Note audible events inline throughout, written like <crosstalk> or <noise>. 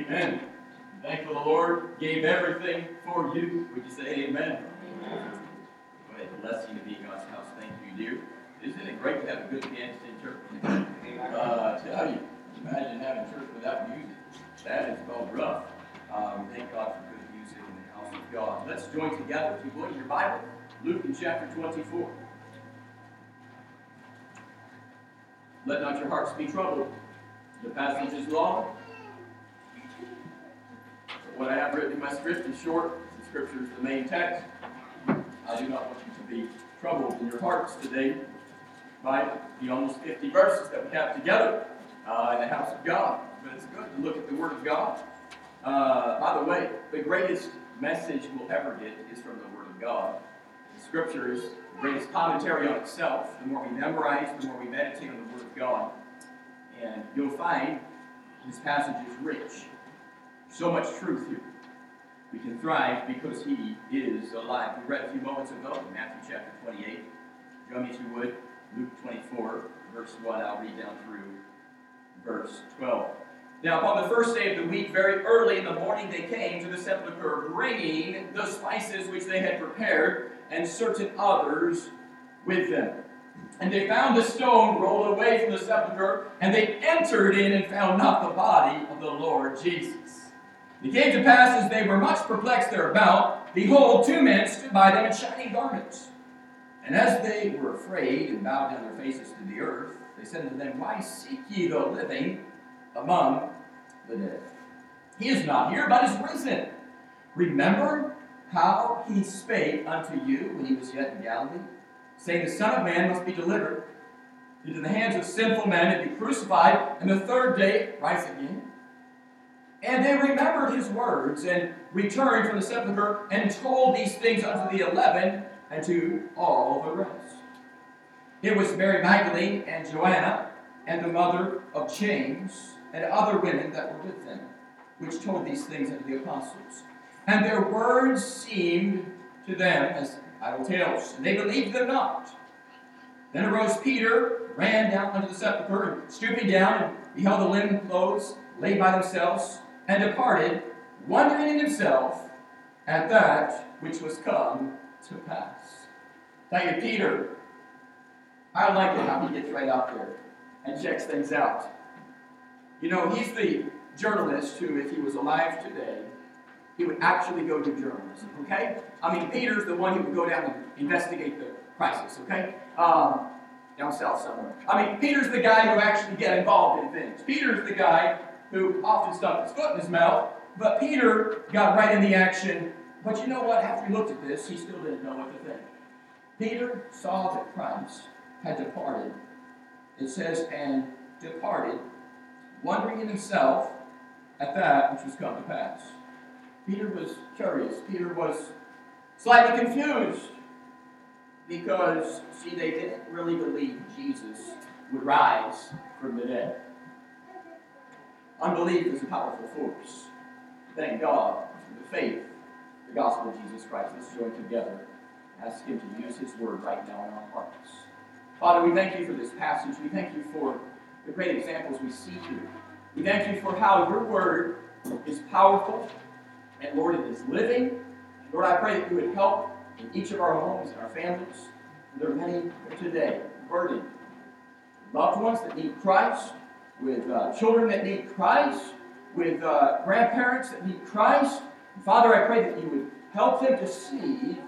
Amen. Thankful the Lord gave everything for you. Would you say amen? Amen. Go ahead, bless you to be in God's house. Thank you, dear. Isn't it great to have a good pianist in church? Uh, I tell you, imagine having church without music. That is called rough. Um, thank God for good music in the house of God. Let's join together. If you would, your Bible, Luke in chapter 24. Let not your hearts be troubled. The passage is long. What I have written in my script is short. The scripture is the main text. I do not want you to be troubled in your hearts today by the almost 50 verses that we have together uh, in the house of God. But it's good to look at the Word of God. Uh, by the way, the greatest message we'll ever get is from the Word of God. The Scripture is the greatest commentary on itself. The more we memorize, the more we meditate on the Word of God. And you'll find this passage is rich. So much truth here. We can thrive because He is alive. We read a few moments ago in Matthew chapter 28. Join me if you would. Luke 24, verse 1. I'll read down through verse 12. Now, upon the first day of the week, very early in the morning, they came to the sepulchre, bringing the spices which they had prepared, and certain others with them. And they found the stone rolled away from the sepulchre, and they entered in and found not the body of the Lord Jesus. It came to pass as they were much perplexed thereabout, behold, two men stood by them in shining garments. And as they were afraid and bowed down their faces to the earth, they said to them, Why seek ye the living among the dead? He is not here, but is risen. Remember how he spake unto you when he was yet in Galilee, saying, The Son of Man must be delivered into the hands of sinful men and be crucified, and the third day rise again. And they remembered his words and returned from the sepulchre and told these things unto the eleven and to all the rest. It was Mary Magdalene and Joanna and the mother of James and other women that were with them, which told these things unto the apostles. And their words seemed to them as idle tales, and they believed them not. Then arose Peter, ran down unto the sepulchre, and stooping down, and beheld the linen clothes laid by themselves, and departed, wondering in himself at that which was come to pass. Thank you, Peter. I like it how he gets right out there and checks things out. You know, he's the journalist who, if he was alive today, he would actually go do journalism, okay? I mean, Peter's the one who would go down and investigate the crisis, okay? Um, down south somewhere. I mean, Peter's the guy who actually get involved in things. Peter's the guy who often stuck his foot in his mouth, but Peter got right in the action. But you know what? After he looked at this, he still didn't know what to think. Peter saw that Christ had departed. It says, and departed, wondering in himself at that which was come to pass. Peter was curious. Peter was slightly confused because, see, they didn't really believe Jesus would rise from the dead. Unbelief is a powerful force. Thank God for the faith, the gospel of Jesus Christ. Let's join together. and Ask Him to use His word right now in our hearts. Father, we thank you for this passage. We thank you for the great examples we see here. We thank you for how your word is powerful, and Lord, it is living. Lord, I pray that you would help in each of our homes and our families. There are many today burdened, loved ones that need Christ, with uh, children that need Christ, with uh, grandparents that need Christ. Father, I pray that you would help them to see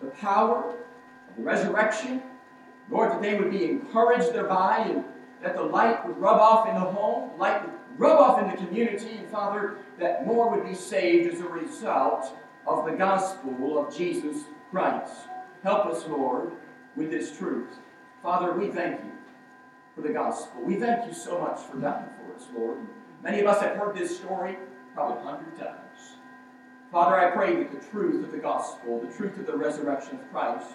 the power of the resurrection. Lord, that they would be encouraged thereby and that the light would rub off in the home, light would rub off in the community, and Father, that more would be saved as a result of the gospel of Jesus Christ. Help us, Lord, with this truth. Father, we thank you for the gospel. We thank you so much for dying for us, Lord. Many of us have heard this story probably a hundred times. Father, I pray that the truth of the gospel, the truth of the resurrection of Christ,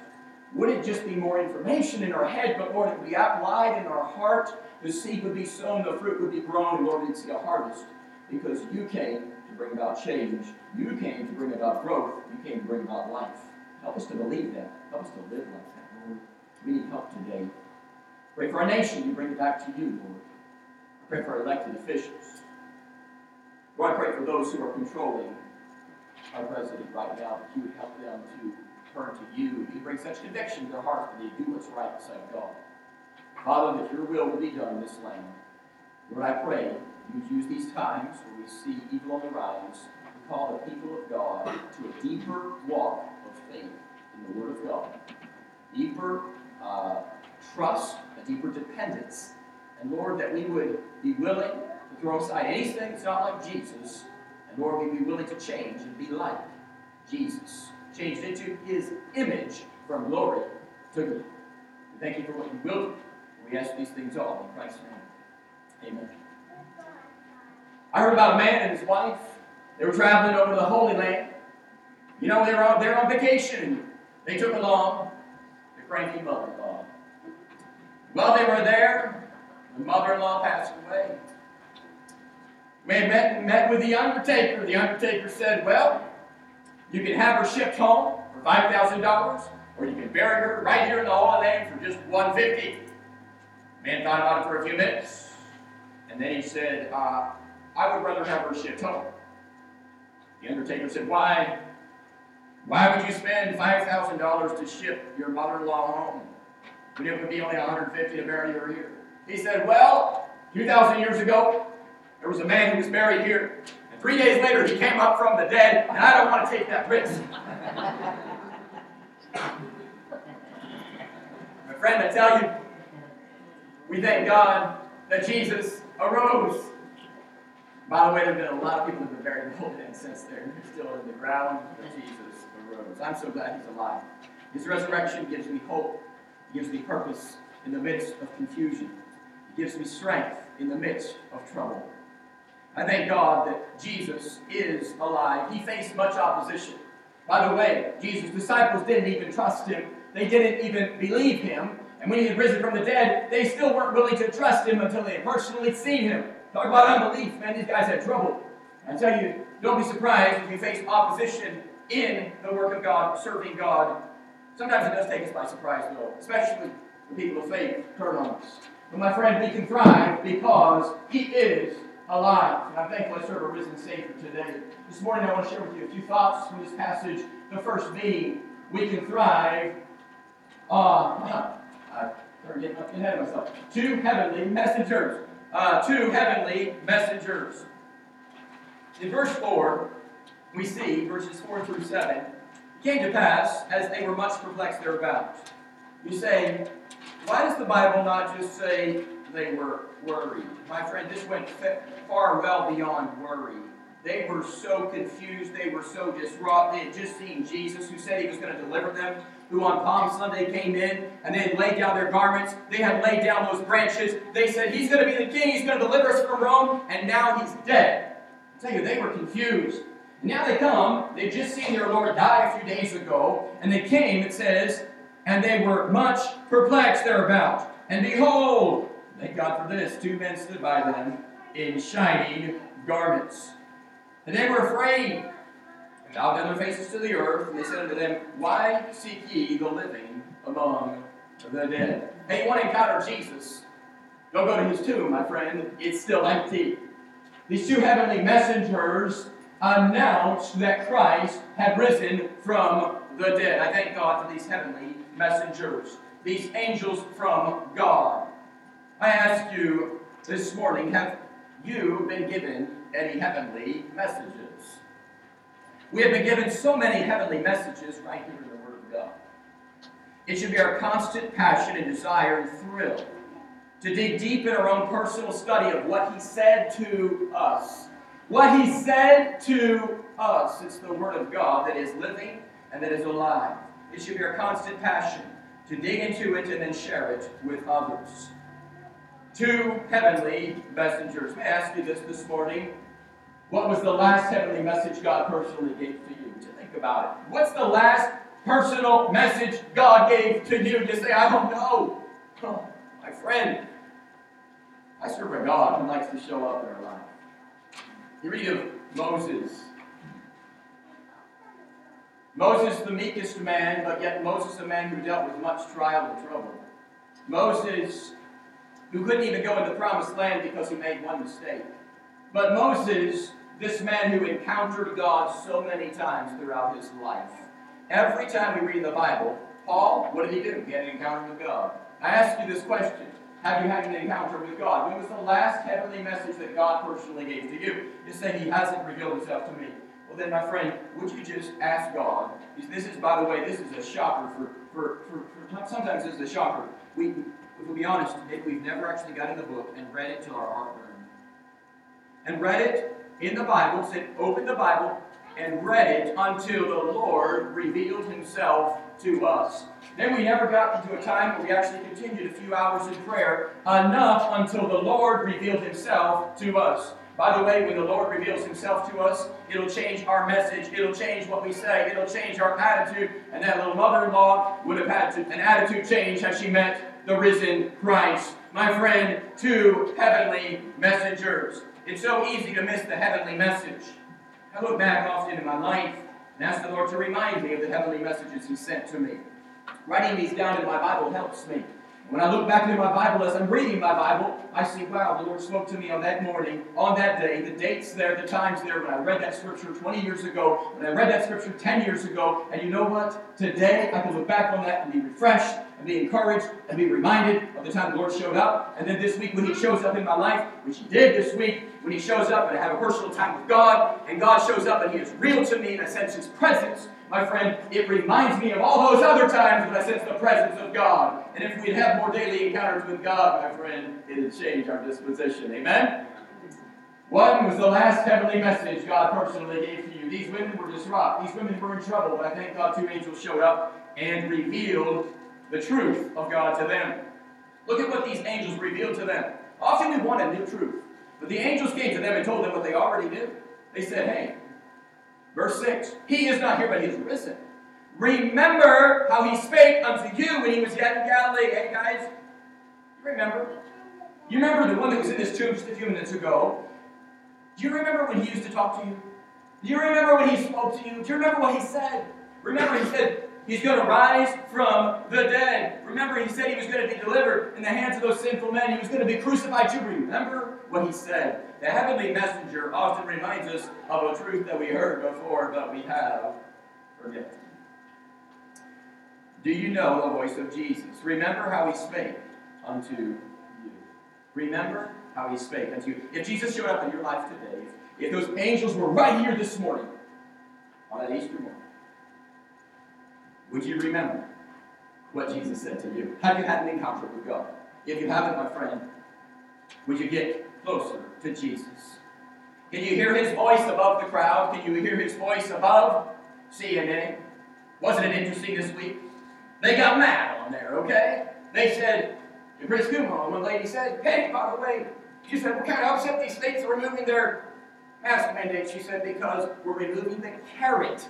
wouldn't just be more information in our head, but Lord, it would be applied in our heart. The seed would be sown, the fruit would be grown, and Lord, we'd see a harvest. Because you came to bring about change. You came to bring about growth. You came to bring about life. Help us to believe that. Help us to live like that, Lord. We need help today. Pray for our nation. You bring it back to you, Lord. Pray for our elected officials. Lord, I pray for those who are controlling our president right now, that you would help them to turn to you. You bring such conviction to their hearts that they do what's right beside God. Father, that your will will be done in this land. Lord, I pray you would use these times where we see evil on the rise to call the people of God to a deeper walk of faith in the Word of God. Deeper uh, trust, deeper dependence. And Lord, that we would be willing to throw aside anything that's not like Jesus. And Lord, we'd be willing to change and be like Jesus. Changed into his image from glory to glory. We thank you for what you will do. We ask these things all in Christ's name. Amen. I heard about a man and his wife. They were traveling over the Holy Land. You know, they were on, they were on vacation. They took along the cranky mother-in-law. While they were there, the mother-in-law passed away. We met, met with the undertaker. The undertaker said, Well, you can have her shipped home for $5,000, or you can bury her right here in the Holy Land for just 150 Man thought about it for a few minutes, and then he said, uh, I would rather have her shipped home. The undertaker said, Why? Why would you spend $5,000 to ship your mother-in-law home when it would be only 150 to bury her here? He said, Well, 2,000 years ago, there was a man who was buried here, and three days later he came up from the dead, and I don't want to take that risk. <laughs> My friend, I tell you, we thank God that Jesus arose. By the way, there have been a lot of people who have been buried in the Land since then. They're still in the ground, but Jesus arose. I'm so glad he's alive. His resurrection gives me hope. Gives me purpose in the midst of confusion. It gives me strength in the midst of trouble. I thank God that Jesus is alive. He faced much opposition. By the way, Jesus' disciples didn't even trust him. They didn't even believe him. And when he had risen from the dead, they still weren't willing to trust him until they had personally seen him. Talk about unbelief, man. These guys had trouble. I tell you, don't be surprised if you face opposition in the work of God, serving God. Sometimes it does take us by surprise, though, especially the people of faith turn on us. But my friend, we can thrive because He is alive. And I'm thankful I serve a risen Savior today. This morning I want to share with you a few thoughts from this passage. The first being, we can thrive. Uh, <laughs> I started getting ahead of myself. Two heavenly messengers. Uh, two heavenly messengers. In verse 4, we see, verses 4 through 7, it came to pass, as they were much perplexed thereabout. You say, why does the Bible not just say they were worried? My friend, this went far well beyond worry. They were so confused, they were so distraught. They had just seen Jesus, who said he was going to deliver them who on Palm Sunday came in and they had laid down their garments. They had laid down those branches. They said, He's going to be the king. He's going to deliver us from Rome. And now he's dead. I tell you, they were confused. Now they come. They've just seen their Lord die a few days ago. And they came, it says, and they were much perplexed thereabout. And behold, thank God for this, two men stood by them in shining garments. And they were afraid and bowed down their faces to the earth, and they said unto them, Why seek ye the living among the dead? Hey, you want to encounter Jesus? Don't go to his tomb, my friend. It's still empty. These two heavenly messengers announced that Christ had risen from the dead. I thank God for these heavenly messengers, these angels from God. I ask you this morning have you been given any heavenly messages? We have been given so many heavenly messages right here in the Word of God. It should be our constant passion and desire and thrill to dig deep in our own personal study of what He said to us. What He said to us. It's the Word of God that is living and that is alive. It should be our constant passion to dig into it and then share it with others. Two heavenly messengers. May I ask you this this morning? What was the last heavenly message God personally gave to you? To think about it. What's the last personal message God gave to you? Just say, I don't know. Oh, <laughs> my friend, I serve a God who likes to show up in our life. You read of Moses. Moses, the meekest man, but yet Moses, a man who dealt with much trial and trouble. Moses, who couldn't even go into the promised land because he made one mistake. But Moses, this man who encountered God so many times throughout his life. Every time we read in the Bible, Paul, what did he do? He had an encounter with God. I ask you this question. Have you had an encounter with God? When was the last heavenly message that God personally gave to you? You say he hasn't revealed himself to me. Well, then, my friend, would you just ask God? This is, by the way, this is a shocker for, for, for, for sometimes this is a shocker. We, if we'll be honest, we've never actually got in the book and read it till our heart burned. And read it in the Bible, said, open the Bible and read it until the Lord revealed himself to us. Then we never got into a time where we actually continued a few hours in prayer, enough until the Lord revealed himself to us. By the way, when the Lord reveals himself to us, it'll change our message, it'll change what we say, it'll change our attitude. And that little mother in law would have had to, an attitude change had she met the risen Christ. My friend, two heavenly messengers. It's so easy to miss the heavenly message. I look back often in my life and ask the Lord to remind me of the heavenly messages He sent to me. Writing these down in my Bible helps me. When I look back into my Bible as I'm reading my Bible, I see, wow, the Lord spoke to me on that morning, on that day, the dates there, the times there, when I read that scripture 20 years ago, when I read that scripture 10 years ago. And you know what? Today I can look back on that and be refreshed and be encouraged and be reminded of the time the Lord showed up. And then this week when He shows up in my life, which He did this week, when He shows up and I have a personal time with God, and God shows up and He is real to me and I sense His presence my friend, it reminds me of all those other times when I sense the presence of God. And if we'd have more daily encounters with God, my friend, it'd change our disposition. Amen? One was the last heavenly message God personally gave to you. These women were distraught. These women were in trouble, but I thank God two angels showed up and revealed the truth of God to them. Look at what these angels revealed to them. Often we want a new truth, but the angels came to them and told them what they already knew. They said, Hey, Verse 6 He is not here, but he is risen. Remember how he spake unto you when he was yet in Galilee. Hey, guys, you remember? You remember the one that was in this tomb just a few minutes ago? Do you remember when he used to talk to you? Do you remember when he spoke to you? Do you remember what he said? Remember, he said, He's going to rise from the dead. Remember, he said he was going to be delivered in the hands of those sinful men. He was going to be crucified too. Remember what he said. The heavenly messenger often reminds us of a truth that we heard before, but we have forgotten. Do you know the voice of Jesus? Remember how he spake unto you. Remember how he spake unto you. If Jesus showed up in your life today, if those angels were right here this morning, on that Easter morning, would you remember what Jesus said to you? Have you had an encounter with God? If you haven't, my friend, would you get closer to Jesus? Can you hear his voice above the crowd? Can you hear his voice above CNN? Wasn't it interesting this week? They got mad on there, okay? They said, in Chris Cuomo, one lady said, hey, by the way, she said, what kind of upset these states are removing their mask mandates? She said, because we're removing the carrot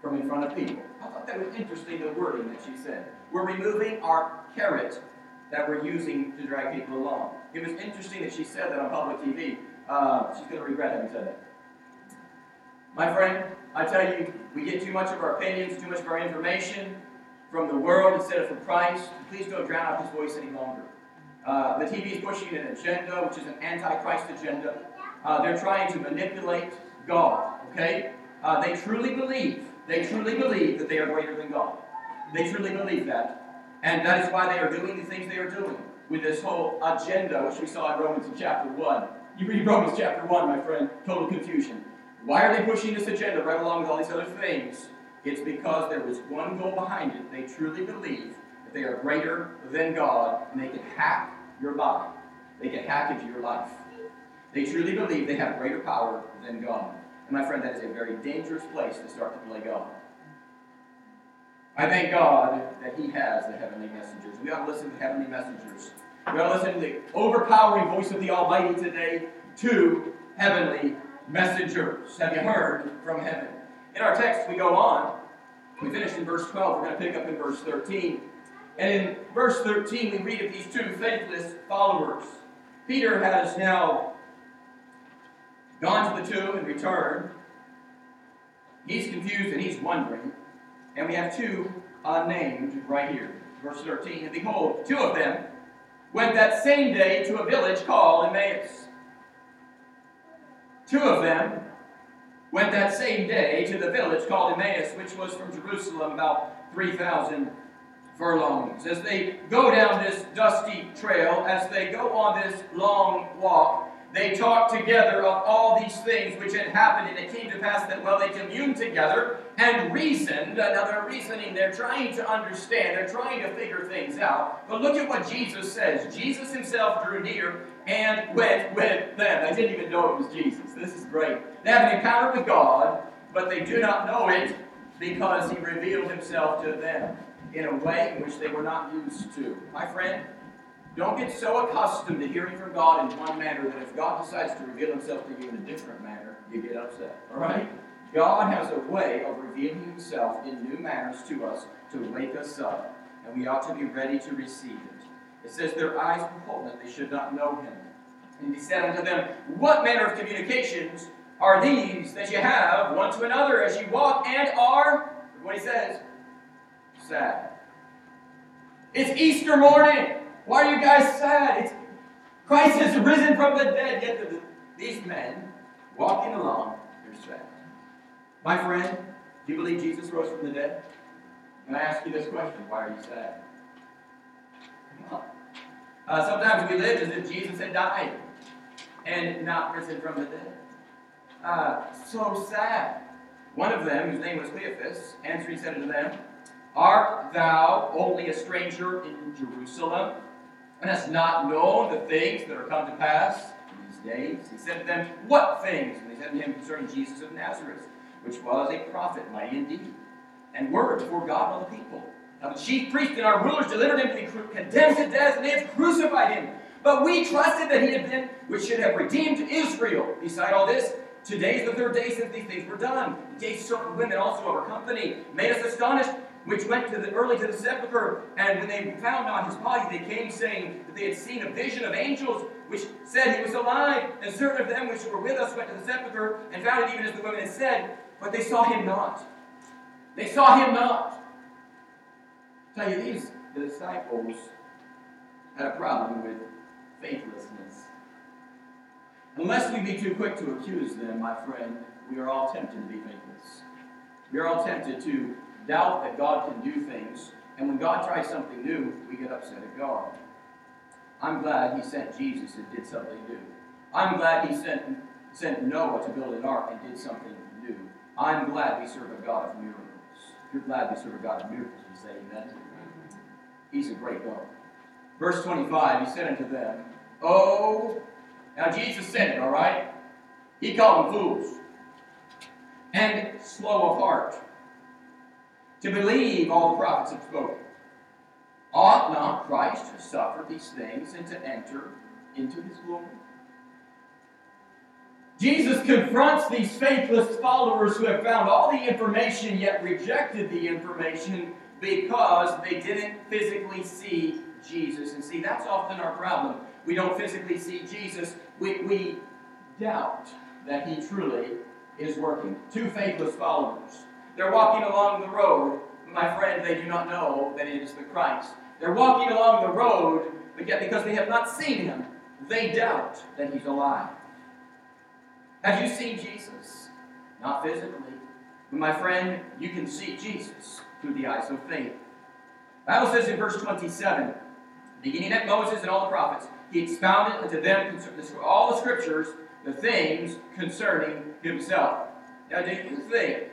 from in front of people. I thought that was interesting, the wording that she said. We're removing our carrot that we're using to drag people along. It was interesting that she said that on public TV. Uh, she's going to regret having said that. My friend, I tell you, we get too much of our opinions, too much of our information from the world instead of from Christ. Please don't drown out his voice any longer. Uh, the TV is pushing an agenda, which is an anti-Christ agenda. Uh, they're trying to manipulate God. Okay? Uh, they truly believe they truly believe that they are greater than God. They truly believe that. And that is why they are doing the things they are doing with this whole agenda, which we saw in Romans in chapter 1. You read Romans chapter 1, my friend, total confusion. Why are they pushing this agenda right along with all these other things? It's because there is one goal behind it. They truly believe that they are greater than God and they can hack your body. They can hack into your life. They truly believe they have greater power than God. And my friend, that is a very dangerous place to start to play God. I thank God that He has the heavenly messengers. We ought to listen to heavenly messengers. We ought to listen to the overpowering voice of the Almighty today to heavenly messengers. Have you heard from heaven? In our text, we go on. We finished in verse 12. We're going to pick up in verse 13. And in verse 13, we read of these two faithless followers. Peter has now gone to the tomb and returned. He's confused and he's wondering. And we have two unnamed right here. Verse 13. And behold, two of them went that same day to a village called Emmaus. Two of them went that same day to the village called Emmaus, which was from Jerusalem about 3,000 furlongs. As they go down this dusty trail, as they go on this long walk, they talked together of all these things which had happened, and it came to pass that, well, they communed together and reasoned. Now they're reasoning, they're trying to understand, they're trying to figure things out. But look at what Jesus says. Jesus himself drew near and went with them. I didn't even know it was Jesus. This is great. They have an encounter with God, but they do not know it because he revealed himself to them in a way in which they were not used to. My friend, don't get so accustomed to hearing from God in one manner that if God decides to reveal himself to you in a different manner, you get upset. All right? God has a way of revealing himself in new manners to us to wake us up, and we ought to be ready to receive it. It says, Their eyes were holden, that they should not know him. And he said unto them, What manner of communications are these that you have one to another as you walk and are, what he says, sad? It's Easter morning. Why are you guys sad? It's, Christ has risen from the dead, yet the, these men walking along, they're sad. My friend, do you believe Jesus rose from the dead? Can I ask you this question? Why are you sad? Uh, sometimes we live as if Jesus had died and not risen from the dead. Uh, so sad. One of them, whose name was Cleophas, answering said unto them, Art thou only a stranger in Jerusalem, and hast not known the things that are come to pass in these days? He said to them, What things? And they said to him concerning Jesus of Nazareth, which was a prophet, mighty indeed, and word before God and all the people. Now the chief priests and our rulers delivered him to be condemned to death, and they have crucified him. But we trusted that he had been, which should have redeemed Israel. Beside all this, today is the third day since these things were done. He gave certain women also of our company, made us astonished, which went to the early to the sepulchre, and when they found not his body, they came saying that they had seen a vision of angels, which said he was alive. And certain of them which were with us went to the sepulchre and found it even as the women had said, but they saw him not. They saw him not. I tell you, these the disciples had a problem with faithlessness. Unless we be too quick to accuse them, my friend, we are all tempted to be faithless. We are all tempted to doubt that God can do things, and when God tries something new, we get upset at God. I'm glad He sent Jesus and did something new. I'm glad He sent, sent Noah to build an ark and did something new. I'm glad we serve a God of miracles. You're glad we serve a God of miracles, you say amen. He's a great God. Verse 25, he said unto them, Oh, now Jesus said it, all right? He called them fools and slow of heart to believe all the prophets have spoken. Ought not Christ to suffer these things and to enter into his glory? Jesus confronts these faithless followers who have found all the information yet rejected the information because they didn't physically see Jesus. And see, that's often our problem. We don't physically see Jesus, we, we doubt that he truly is working. Two faithless followers. They're walking along the road. My friend, they do not know that it is the Christ. They're walking along the road, but yet because they have not seen him, they doubt that he's alive. Have you seen Jesus? Not physically. But my friend, you can see Jesus through the eyes of faith. The Bible says in verse 27, beginning at Moses and all the prophets, he expounded unto them concerning all the scriptures, the things concerning himself. Now, do you think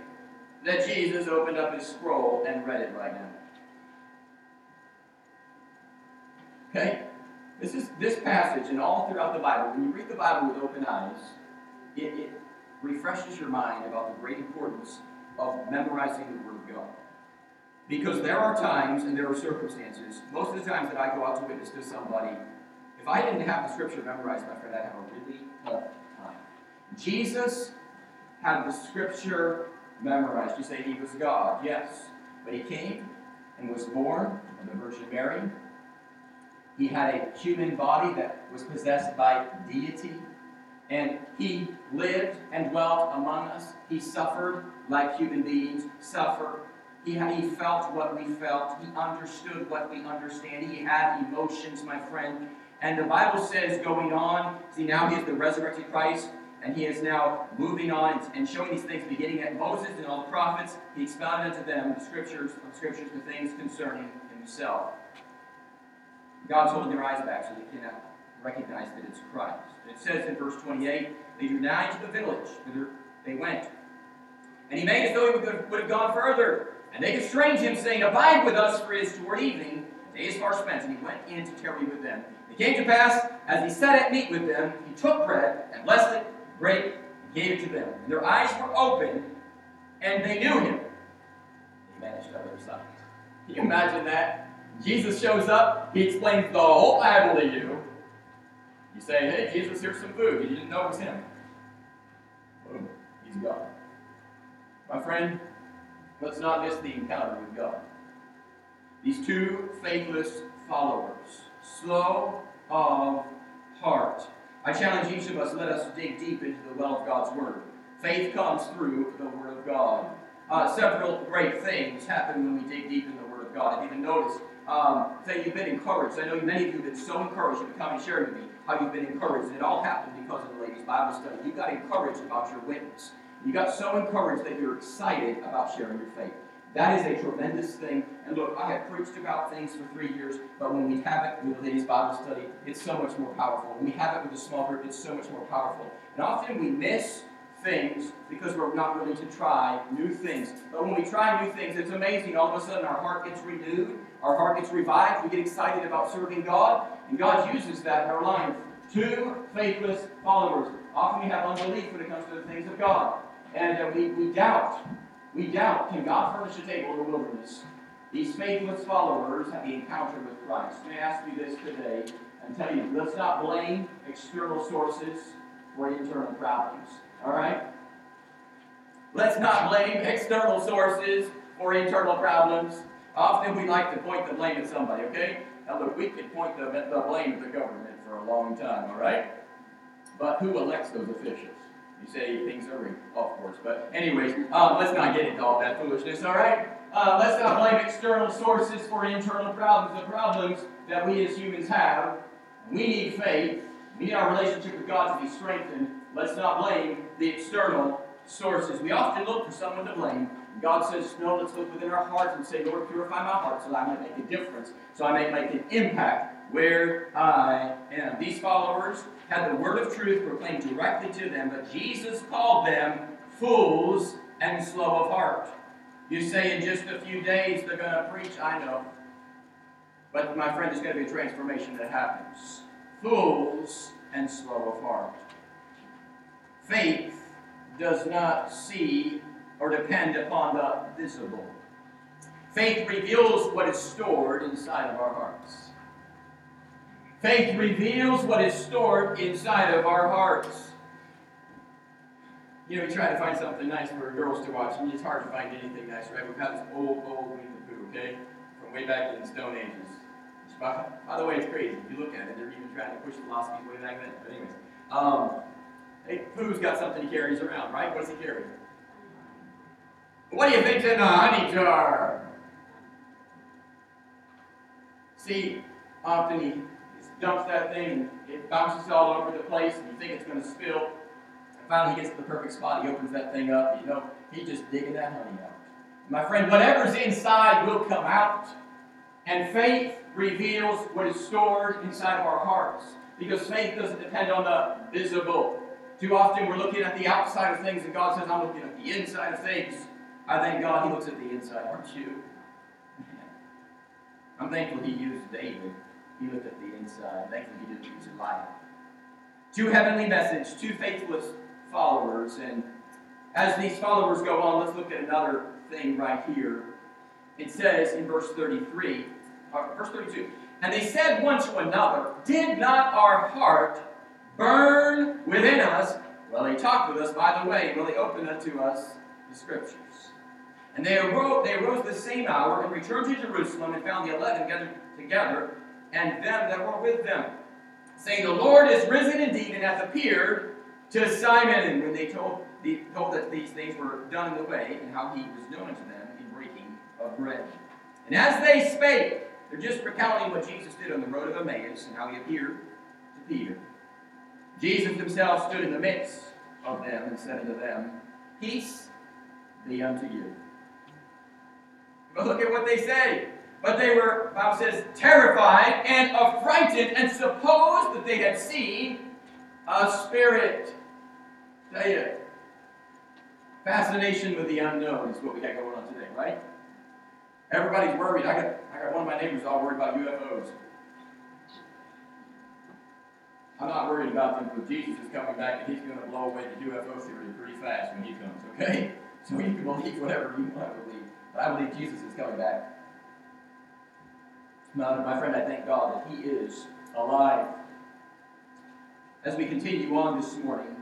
that Jesus opened up his scroll and read it right now? Okay? This is this passage and all throughout the Bible. When you read the Bible with open eyes, it, it refreshes your mind about the great importance of memorizing the Word of God. Because there are times and there are circumstances, most of the times that I go out to witness to somebody, if I didn't have the scripture memorized, my friend, I'd have a really tough time. Jesus had the scripture memorized. You say he was God. Yes. But he came and was born of the Virgin Mary. He had a human body that was possessed by deity. And he lived and dwelt among us. He suffered like human beings suffer. He, had, he felt what we felt. He understood what we understand. He had emotions, my friend. And the Bible says, going on, see, now he is the resurrected Christ And he is now moving on and showing these things, beginning at Moses and all the prophets. He expounded unto them the scriptures, the scriptures, the things concerning himself. God's holding their eyes back so they cannot uh, recognize that it's Christ. It says in verse 28, they drew nigh to the village whither they went. And he made as though he would have gone further. And they constrained him, saying, Abide with us, for it is toward evening. The day is far spent. And he went in to tarry with them. It came to pass, as he sat at meat with them, he took bread, and blessed it, brake, and gave it to them. And their eyes were opened, and they knew him. He vanished of their sight. Can you imagine that? Jesus shows up, he explains the whole Bible to you. You say, hey, Jesus, here's some food. You didn't know it was him. Boom, he's gone. My friend, let's not miss the encounter with God. These two faithless followers, slow of heart. I challenge each of us, let us dig deep into the well of God's Word. Faith comes through the Word of God. Uh, several great things happen when we dig deep in the Word of God. I've even noticed um, that you've been encouraged. I know many of you have been so encouraged. You've come and shared with me how you've been encouraged. And it all happened because of the ladies' Bible study. You got encouraged about your witness. You got so encouraged that you're excited about sharing your faith. That is a tremendous thing. And look, I have preached about things for three years, but when we have it with a ladies' Bible study, it's so much more powerful. When we have it with a small group, it's so much more powerful. And often we miss things because we're not willing to try new things. But when we try new things, it's amazing. All of a sudden, our heart gets renewed, our heart gets revived, we get excited about serving God, and God uses that in our life. Two faithless followers. Often we have unbelief when it comes to the things of God. And uh, we, we doubt. We doubt. Can God furnish a table in the wilderness? These faithless followers have the encounter with Christ. May I ask you this today and tell you, let's not blame external sources for internal problems. All right? Let's not blame external sources for internal problems. Often we like to point the blame at somebody, okay? Now look, we could point the, the blame at the government for a long time, all right? But who elects those officials? You say things are rigged, of course. But anyways, um, let's not get into all that foolishness, all right? Uh, let's not blame external sources for internal problems. The problems that we as humans have, we need faith. We need our relationship with God to be strengthened. Let's not blame the external sources. We often look for someone to blame. God says, no, let's look within our hearts and say, Lord, purify my heart so that I might make a difference, so I may make an impact where I am. These followers had the word of truth proclaimed directly to them, but Jesus called them fools and slow of heart. You say in just a few days they're going to preach, I know. But my friend, there's going to be a transformation that happens. Fools and slow of heart. Faith does not see or depend upon the visible. Faith reveals what is stored inside of our hearts. Faith reveals what is stored inside of our hearts. You know, we try to find something nice for girls to watch, and it's hard to find anything nice, right? We've got this old, old Winnie the Pooh, okay? From way back in the Stone Ages. By, by, the way, it's crazy. If you look at it, they're even trying to push philosophy way back then. But anyways, um, hey, Pooh's got something he carries around, right? What does he carry? What do you think's in the uh, honey jar? See, often he dumps that thing it bounces all over the place and you think it's going to spill. And finally he gets to the perfect spot, he opens that thing up, you know, he's just digging that honey out. My friend, whatever's inside will come out. And faith reveals what is stored inside of our hearts. Because faith doesn't depend on the visible. Too often we're looking at the outside of things, and God says, I'm looking at the inside of things. I thank God He looks at the inside, aren't you? I'm thankful He used David. He looked at the inside. I'm thankful He didn't use Eliab. Two heavenly message, two faithless followers. And as these followers go on, let's look at another thing right here. It says in verse 33, uh, verse 32, and they said one to another, Did not our heart burn within us? Well, he talked with us by the way, well, he opened unto us the scriptures. And they arose, they arose the same hour and returned to Jerusalem and found the eleven gathered together and them that were with them, saying, The Lord is risen indeed and hath appeared to Simon. And when they told, told that these things were done in the way and how he was known unto them in breaking of bread. And as they spake, they're just recounting what Jesus did on the road of Emmaus and how he appeared to Peter. Jesus himself stood in the midst of them and said unto them, Peace be unto you. But look at what they say. But they were, Bible says, terrified and affrighted and supposed that they had seen a spirit. Tell you, fascination with the unknown is what we got going on today, right? Everybody's worried. I got, I got one of my neighbors all worried about UFOs. I'm not worried about them because Jesus is coming back and he's going to blow away the UFO theory pretty fast when he comes, okay? So you can believe whatever you want to believe. But I believe Jesus is coming back. My, my friend, I thank God that he is alive. As we continue on this morning,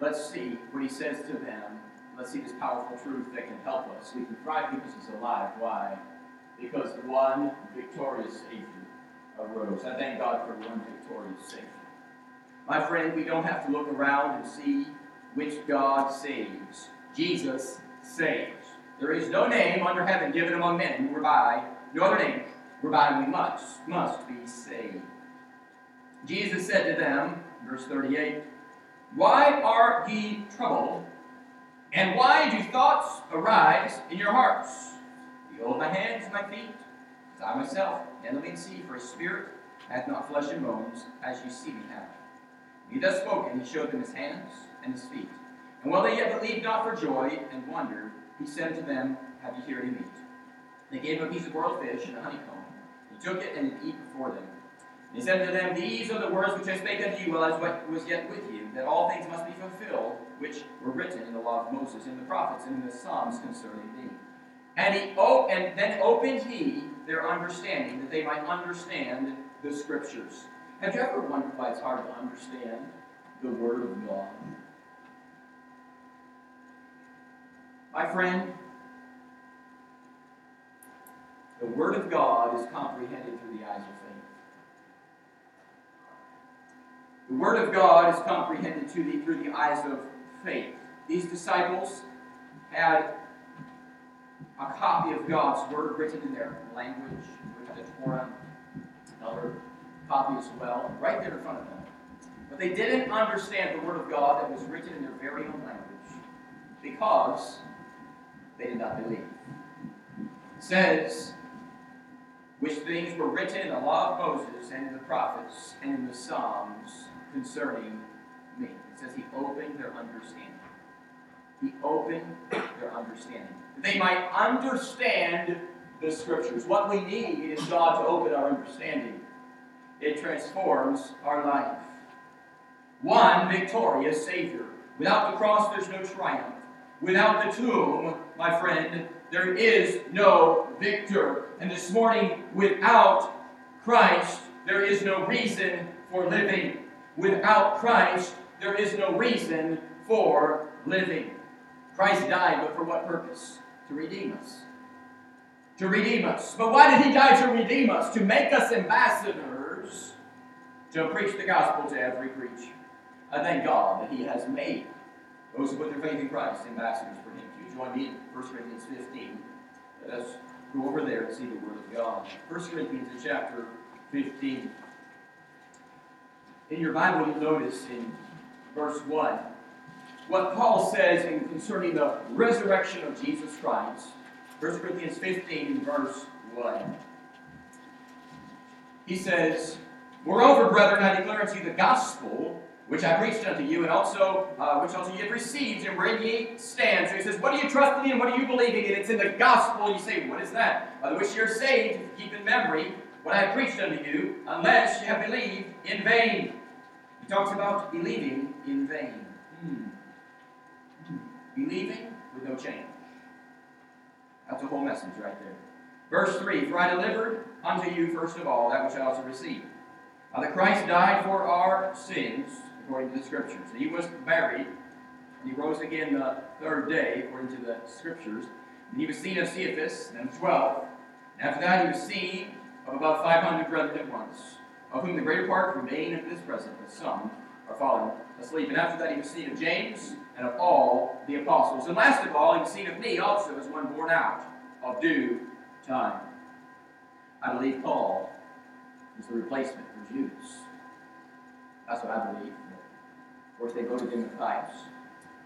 let's see what he says to them. Let's see this powerful truth that can help us. We can thrive because he's alive. Why? Because one victorious Savior arose. I thank God for one victorious Savior. My friend, we don't have to look around and see which God saves. Jesus saves. There is no name under heaven given among men whereby, no other name, whereby we must, must be saved. Jesus said to them, verse 38, Why are ye troubled? And why do thoughts arise in your hearts? Behold my hands and my feet, as I myself handle and see, for a spirit hath not flesh and bones, as ye see me have. He thus spoke, and he showed them his hands and his feet. And while they yet believed not for joy and wondered, he said to them, Have you here any meat? They gave him a piece of broiled fish and a honeycomb. He took it and eat before them. And he said to them, These are the words which I spake unto you while I was yet with you, that all things must be fulfilled, which were written in the law of Moses, in the prophets, and in the Psalms concerning me. And he oh, and then opened he their understanding, that they might understand the scriptures. Have you ever wondered why it's hard to understand the Word of God? My friend, the Word of God is comprehended through the eyes of faith. The Word of God is comprehended to thee through the eyes of faith. These disciples had a copy of God's Word written in their language, which the Torah, another copy as well, right there in front of them. But they didn't understand the Word of God that was written in their very own language because they did not believe. It says, which things were written in the law of Moses and the prophets and in the Psalms concerning me. It says he opened their understanding. He opened their understanding. They might understand the scriptures. What we need is God to open our understanding. It transforms our life. One victorious Savior. Without the cross, there's no triumph. Without the tomb, my friend, there is no victor. And this morning, without Christ, there is no reason for living. Without Christ, there is no reason for living. Christ died, but for what purpose? To redeem us. To redeem us. But why did he die to redeem us? To make us ambassadors to preach the gospel to every creature. I thank God that he has made those who put their faith in Christ, ambassadors for him. If you join me in 1 Corinthians 15, let us go over there and see the Word of God. 1 Corinthians chapter 15. In your Bible, you'll notice in verse 1 what Paul says in concerning the resurrection of Jesus Christ. 1 Corinthians 15, verse 1. He says, Moreover, brethren, I declare unto you the gospel which I preached unto you, and also uh, which also ye have received, and wherein ye stand. So he says, What do you trust in, and what are you believing in? It's in the gospel. And you say, What is that? By the which you're saved, keep in memory what I preached unto you, unless you have believed in vain. He talks about believing in vain. Hmm. Believing with no change. That's the whole message right there. Verse 3 For I delivered unto you first of all that which I also received. Now that Christ died for our sins according to the Scriptures. He was buried, he rose again the third day, according to the Scriptures. And he was seen of Cephas, then of twelve. And after that, he was seen of about five hundred brethren at once, of whom the greater part remain at this present, but some are fallen asleep. And after that, he was seen of James and of all the apostles. And last of all, he was seen of me also as one born out of due time. I believe Paul is the replacement for Judas. That's what I believe. Of course, they him in Christ.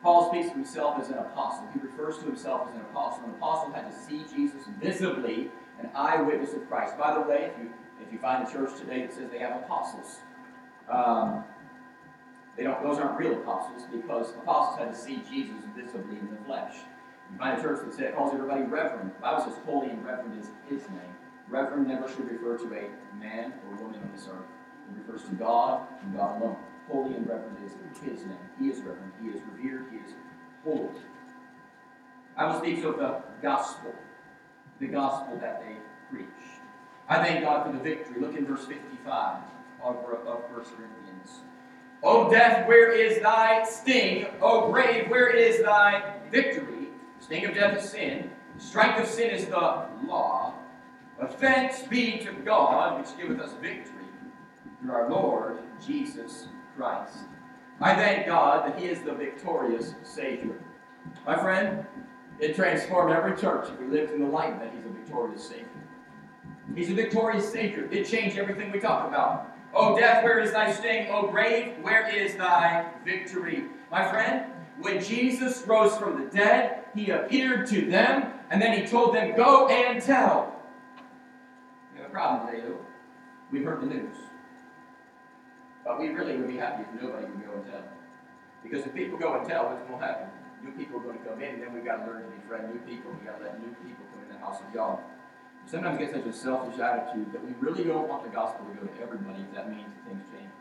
Paul speaks of himself as an apostle. He refers to himself as an apostle. An apostle had to see Jesus visibly, an eyewitness of Christ. By the way, if you if you find a church today that says they have apostles, um, they don't. Those aren't real apostles because apostles had to see Jesus visibly in the flesh. You find a church that says, calls everybody reverend. The Bible says holy and reverend is His name. Reverend never should refer to a man or woman on this earth. It refers to God and God alone. Holy and reverend is His name. He is reverend. He is revered. He is holy. Bible speaks of the gospel, the gospel that they preached. I thank God for the victory. Look in verse 55 of, of 1 Corinthians. O death, where is thy sting? O grave, where is thy victory? The sting of death is sin. The strength of sin is the law. Thanks be to God, which giveth us victory through our Lord Jesus Christ. I thank God that He is the victorious Savior. My friend, it transformed every church if we lived in the light that He's a victorious Savior. He's a victorious Savior. It changed everything we talk about. Oh, death, where is thy sting? Oh, grave, where is thy victory? My friend, when Jesus rose from the dead, he appeared to them, and then he told them, Go and tell. We have a problem today. We've heard the news. But we really would be happy if nobody would go and tell. Because if people go and tell, what's going to happen? New people are going to come in, and then we've got to learn to befriend new people. We've got to let new people come in the house of God. We sometimes get such a selfish attitude that we really don't want the gospel to go to everybody if that means things change.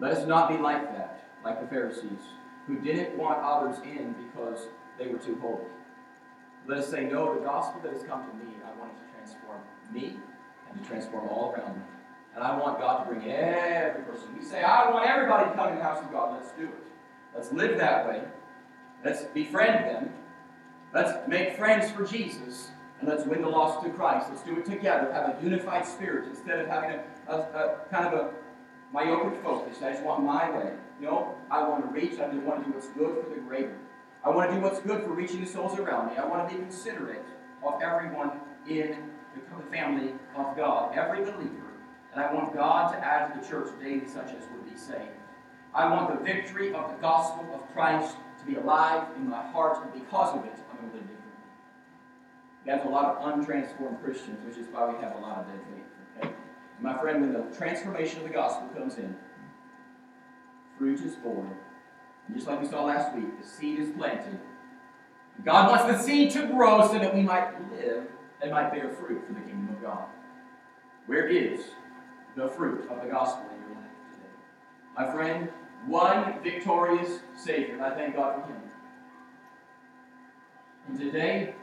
Let us not be like that, like the Pharisees, who didn't want others in because they were too holy. Let us say, no, the gospel that has come to me, I want it to transform me and to transform all around me. And I want God to bring every person. We say, I want everybody to come in the house of God. Let's do it. Let's live that way. Let's befriend them. Let's make friends for Jesus. And let's win the lost to Christ. Let's do it together. Have a unified spirit instead of having a, a, a kind of a myopic focus. I just want my way. No, I want to reach. I want to do what's good for the greater. I want to do what's good for reaching the souls around me. I want to be considerate of everyone in the family of God, every believer. And I want God to add to the church daily such as would be saved. I want the victory of the gospel of Christ to be alive in my heart, and because of it, I'm going to live differently. We have a lot of untransformed Christians, which is why we have a lot of dead faith. Okay? My friend, when the transformation of the gospel comes in, fruit is born. And just like we saw last week, the seed is planted. God wants the seed to grow so that we might live and might bear fruit for the kingdom of God. Where is the fruit of the gospel in your life today? My friend, one victorious Savior, and I thank God for Him. And today,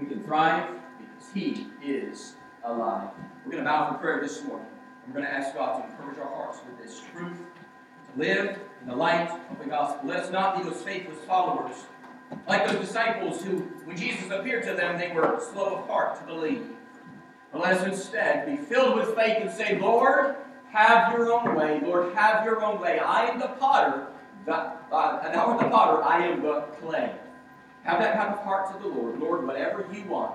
we can thrive because He is alive. We're going to bow for prayer this morning. We're going to ask God to encourage our hearts with this truth, to live in the light of the gospel. Let us not be those faithless followers, like those disciples who, when Jesus appeared to them, they were slow of heart to believe. Us instead be filled with faith and say, Lord, have your own way. Lord, have your own way. I am the potter, uh, and thou art the potter, I am the clay. Have that kind of heart to the Lord. Lord, whatever you want.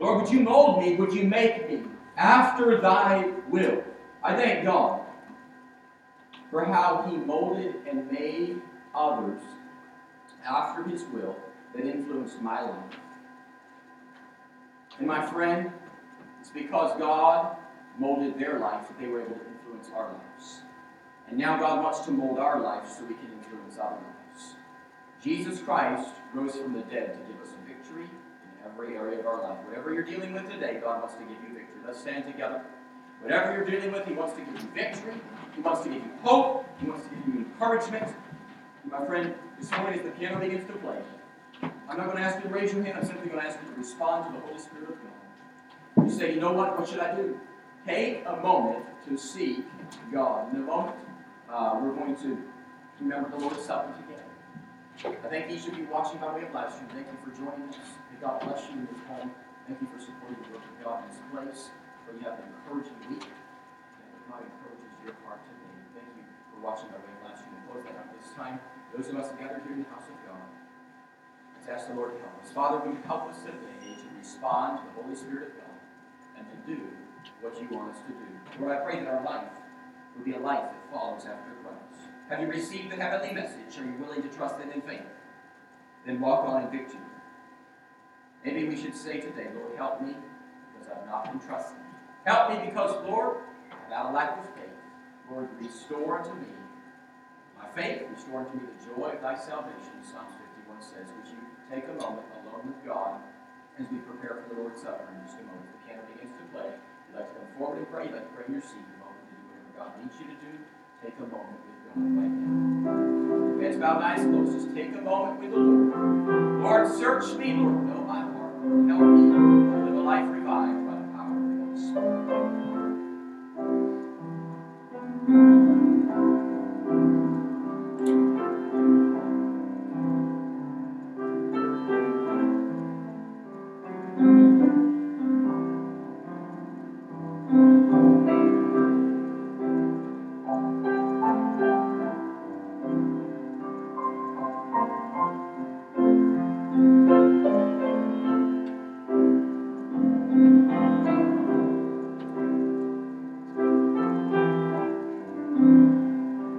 Lord, would you mold me? Would you make me after thy will? I thank God for how he molded and made others after his will that influenced my life. And my friend, it's because God molded their life that they were able to influence our lives. And now God wants to mold our lives so we can influence other lives. Jesus Christ rose from the dead to give us victory in every area of our life. Whatever you're dealing with today, God wants to give you victory. Let's stand together. Whatever you're dealing with, He wants to give you victory. He wants to give you hope. He wants to give you encouragement. And my friend, this morning as the piano begins to play, I'm not going to ask you to raise your hand. I'm simply going to ask you to respond to the Holy Spirit of God. You say, you know what? What should I do? Take a moment to seek God. In a moment, uh, we're going to remember the Lord's Supper together. I thank each of you watching by way of live stream. Thank you for joining us. May God bless you in your home. Thank you for supporting the work of God in this place where you have an encouraging week. And God encourages your heart today. Thank you for watching by way of live stream. Close that out this time. Those of us gathered here in the house of God, let's ask the Lord to help us. Father, will you help us today to respond to the Holy Spirit of God and do what you want us to do? Lord, I pray that our life will be a life that follows after Christ. Have you received the heavenly message? Are you willing to trust it in faith? Then walk on in victory. Maybe we should say today, Lord, help me because I've not been trusting. Help me because, Lord, I've a lack of faith. Lord, restore unto me my faith, restore unto me the joy of thy salvation. Psalms 51 says, Would you take a moment alone with God as we prepare for the Lord's Supper in just a moment. The piano begins to play. You'd like to come forward and pray. You'd like to pray in your seat. You're welcome to do whatever God needs you to do. Take a moment with God right now. Heads bowed, eyes closed. Just take a moment with the Lord. Lord, search me, Lord. Know my heart. Help me to live a life revived by the power of the Holy Spirit.